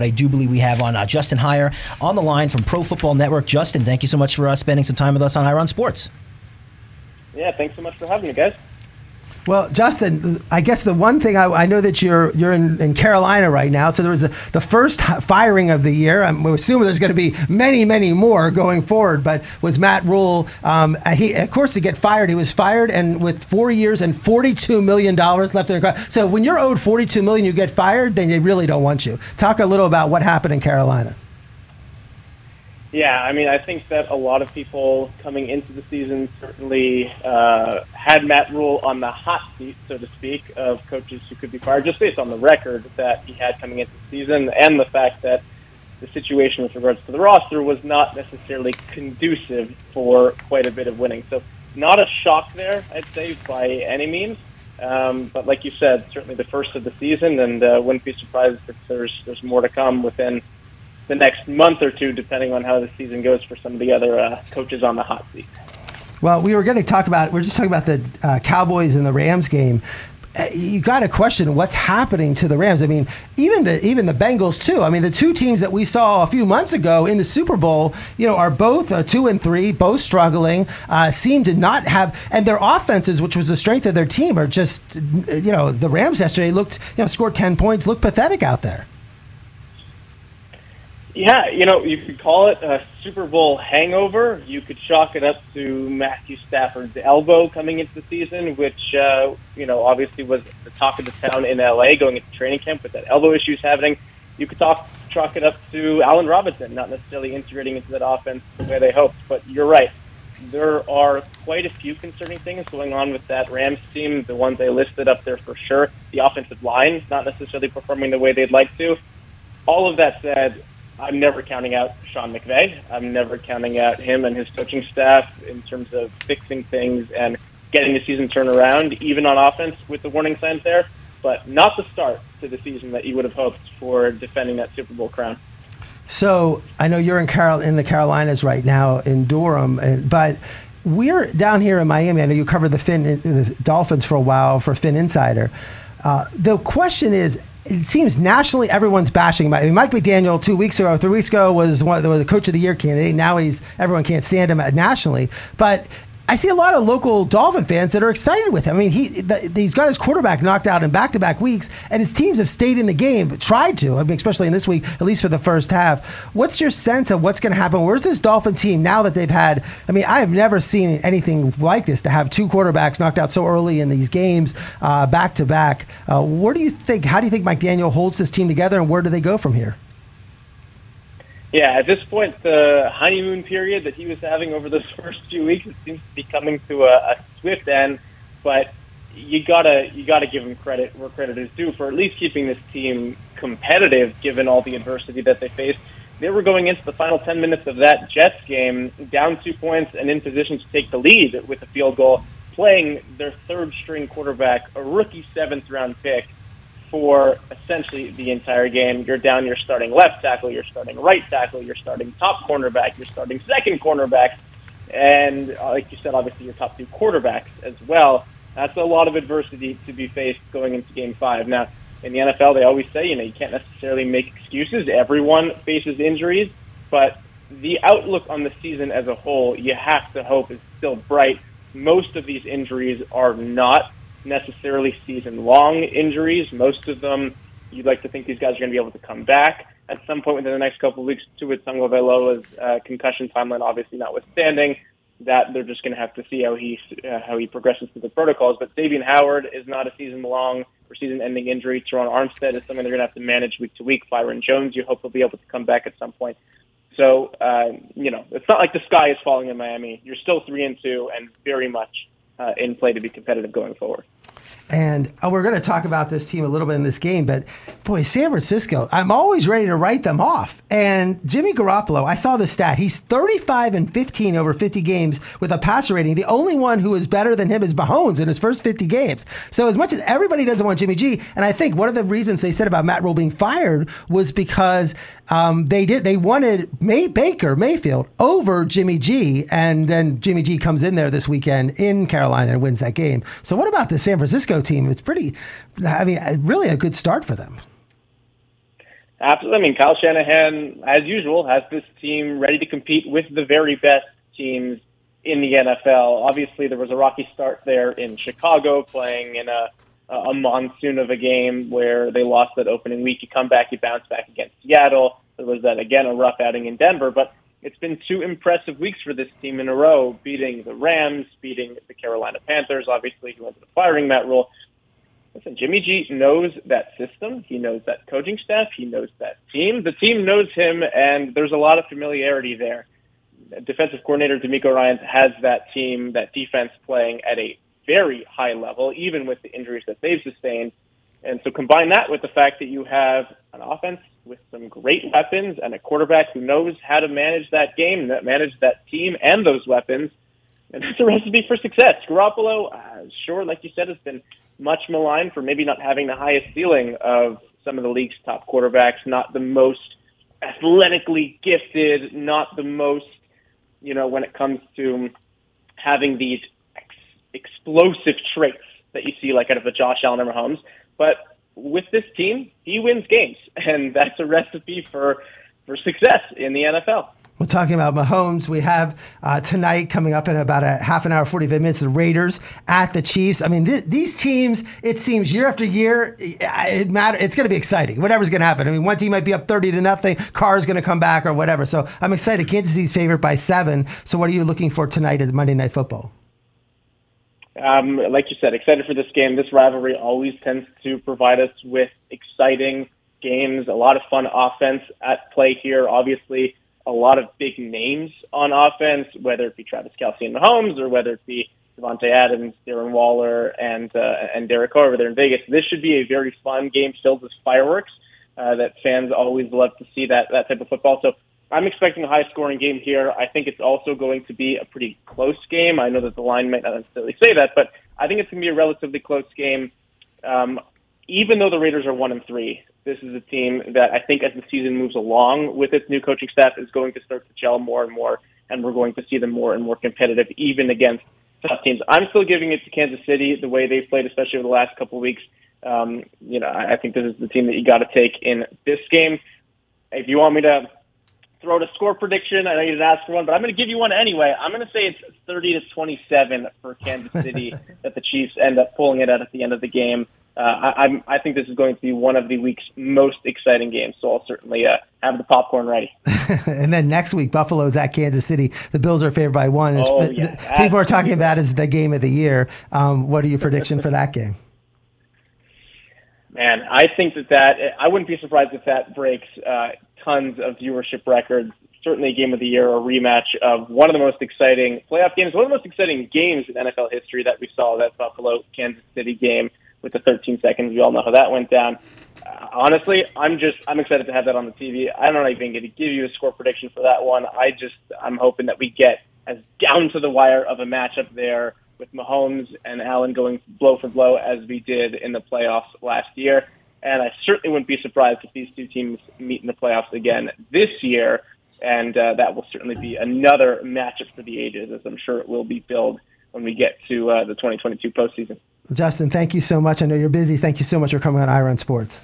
but I do believe we have on uh, Justin Heyer on the line from Pro Football Network. Justin, thank you so much for uh, spending some time with us on Heyer on Sports. Yeah, thanks so much for having me, guys. Well, Justin, I guess the one thing I, I know that you're you're in, in, Carolina right now. So there was the, the first firing of the year. I'm assuming there's going to be many, many more going forward. But was Matt Rhule? Um, he, of course, to get fired, he was fired, and with four years and 42 million dollars left in the So when you're owed 42 million, you get fired, then they really don't want you. Talk a little about what happened in Carolina. Yeah, I mean, I think that a lot of people coming into the season certainly uh, had Matt Rhule on the hot seat, so to speak, of coaches who could be fired, just based on the record that he had coming into the season and the fact that the situation with regards to the roster was not necessarily conducive for quite a bit of winning. So, not a shock there, I'd say, by any means. Um, but like you said, certainly the first of the season, and uh, wouldn't be surprised if there's there's more to come within the next month or two, depending on how the season goes for some of the other uh, coaches on the hot seat. Well, we were going to talk about, we're just talking about the uh, Cowboys and the Rams game uh, you got to question what's happening to the Rams. I mean, even the even the Bengals too. I mean, the two teams that we saw a few months ago in the Super Bowl, you know, are both uh, two and three, both struggling. Uh, seem to not have, and their offenses, which was the strength of their team, are just, you know, the Rams yesterday looked, you know, scored ten points, looked pathetic out there. Yeah, you know, you could call it a Super Bowl hangover. You could chalk it up to Matthew Stafford's elbow coming into the season, which, uh, you know, obviously was the talk of the town in LA going into training camp with that elbow issues happening. You could talk, chalk it up to Allen Robinson, not necessarily integrating into that offense the way they hoped. But you're right. There are quite a few concerning things going on with that Rams team. The ones they listed up there for sure. The offensive line not necessarily performing the way they'd like to. All of that said, I'm never counting out Sean McVay. I'm never counting out him and his coaching staff in terms of fixing things and getting the season turned around, even on offense with the warning signs there, but not the start to the season that you would have hoped for defending that Super Bowl crown. So I know you're in Carol in the Carolinas right now in Durham, but we're down here in Miami. I know you covered the Fin the Dolphins for a while for Fin Insider. Uh, the question is, it seems nationally everyone's bashing Mike. Mike McDaniel two weeks ago, three weeks ago was one was the coach of the year candidate. Now he's everyone can't stand him nationally, but I see a lot of local Dolphin fans that are excited with him. I mean, he the, he's got his quarterback knocked out in back to back weeks, and his teams have stayed in the game, tried to. I mean, especially in this week, at least for the first half. What's your sense of what's going to happen? Where's this Dolphin team now that they've had? I mean, I have never seen anything like this to have two quarterbacks knocked out so early in these games, back to back. Where do you think? How do you think Mike Daniel holds this team together, and where do they go from here? Yeah, at this point, the honeymoon period that he was having over those first few weeks it seems to be coming to a, a swift end. But you gotta you gotta give him credit where credit is due for at least keeping this team competitive, given all the adversity that they faced. They were going into the final ten minutes of that Jets game down two points and in position to take the lead with a field goal, playing their third string quarterback, a rookie seventh round pick for essentially the entire game. You're down your starting left tackle, you're starting right tackle, you're starting top cornerback, you're starting second cornerback, and uh, like you said, obviously your top two quarterbacks as well. That's a lot of adversity to be faced going into game five. Now, in the NFL, they always say, you know, you can't necessarily make excuses. Everyone faces injuries, but the outlook on the season as a whole, you have to hope is still bright. Most of these injuries are not necessarily season long injuries. Most of them, you'd like to think these guys are going to be able to come back at some point within the next couple of weeks. Tua Tagovailoa's uh, concussion timeline, obviously notwithstanding, that they're just going to have to see how he uh, how he progresses through the protocols. But Xavier Howard is not a season long or season ending injury. Terron Armstead is something they're going to have to manage week to week. Byron Jones, you hope will be able to come back at some point. So uh, you know, it's not like the sky is falling in Miami. You're still three and two, and very much Uh, in play to be competitive going forward. And oh, we're going to talk about this team a little bit in this game, but boy, San Francisco, I'm always ready to write them off. And Jimmy Garoppolo, I saw the stat. He's 35 and 15 over 50 games with a passer rating. The only one who is better than him is Mahomes in his first 50 games. So as much as everybody doesn't want Jimmy G, and I think one of the reasons they said about Matt Rhule being fired was because um, they did they wanted May, Baker Mayfield over Jimmy G, and then Jimmy G comes in there this weekend in Carolina and wins that game. So what about the San Francisco team? It's pretty, I mean, really a good start for them. Absolutely. I mean, Kyle Shanahan, as usual, has this team ready to compete with the very best teams in the NFL. Obviously, there was a rocky start there in Chicago, playing in a a monsoon of a game where they lost that opening week. You come back, you bounce back against Seattle. There was that again a rough outing in Denver, but it's been two impressive weeks for this team in a row, beating the Rams, beating the Carolina Panthers. Obviously, he went to the firing that Rhule. Listen, Jimmy G knows that system. He knows that coaching staff. He knows that team. The team knows him, and there's a lot of familiarity there. Defensive coordinator DeMeco Ryans has that team, that defense playing at a very high level, even with the injuries that they've sustained. And so combine that with the fact that you have an offense with some great weapons and a quarterback who knows how to manage that game, that manage that team and those weapons. And it's a recipe for success. Garoppolo, uh, sure, like you said, has been much maligned for maybe not having the highest ceiling of some of the league's top quarterbacks, not the most athletically gifted, not the most, you know, when it comes to having these ex- explosive traits that you see like out of a Josh Allen or Mahomes. But with this team, he wins games, and that's a recipe for for success in the NFL. We're talking about Mahomes. We have uh, tonight coming up in about a half an hour, 45 minutes, the Raiders at the Chiefs. I mean, th- these teams, it seems year after year, it matter. It's going to be exciting. Whatever's going to happen. I mean, one team might be up 30 to nothing. Carr's going to come back or whatever. So I'm excited. Kansas City's favorite by seven. So what are you looking for tonight at Monday Night Football? Um, like you said, excited for this game. This rivalry always tends to provide us with exciting games, a lot of fun offense at play here. Obviously, a lot of big names on offense, whether it be Travis Kelce and Mahomes or whether it be Davante Adams, Darren Waller, and uh, and Derek Carr over there in Vegas. This should be a very fun game filled with fireworks uh, that fans always love to see that that type of football. So I'm expecting a high scoring game here. I think it's also going to be a pretty close game. I know that the line might not necessarily say that, but I think it's going to be a relatively close game. Um, even though the Raiders are one and three, this is a team that I think as the season moves along with its new coaching staff is going to start to gel more and more, and we're going to see them more and more competitive, even against tough teams. I'm still giving it to Kansas City the way they've played, especially over the last couple of weeks. Um, you know, I think this is the team that you got to take in this game. If you want me to throw out a score prediction, I know you didn't ask for one, but I'm going to give you one anyway. I'm going to say it's 30 to 27 for Kansas City that the Chiefs end up pulling it out at the end of the game uh, I, I'm, I think this is going to be one of the week's most exciting games. So I'll certainly uh, have the popcorn ready. and then next week, Buffalo's at Kansas City. The Bills are favored by one. Oh, yeah, people are talking about as the game of the year. Um, what are your prediction for that game? Man, I think that that I wouldn't be surprised if that breaks uh, tons of viewership records. Certainly, a game of the year, a rematch of one of the most exciting playoff games, one of the most exciting games in NFL history that we saw. That Buffalo Kansas City game with the 13 seconds. We all know how that went down. Uh, honestly, I'm just I'm excited to have that on the TV. I'm not even going to give you a score prediction for that one. I just I'm hoping that we get as down to the wire of a matchup there with Mahomes and Allen going blow for blow as we did in the playoffs last year. And I certainly wouldn't be surprised if these two teams meet in the playoffs again this year. And uh, that will certainly be another matchup for the ages, as I'm sure it will be billed when we get to uh, the 2022 postseason. Justin, thank you so much. I know you're busy. Thank you so much for coming on Ira on Sports.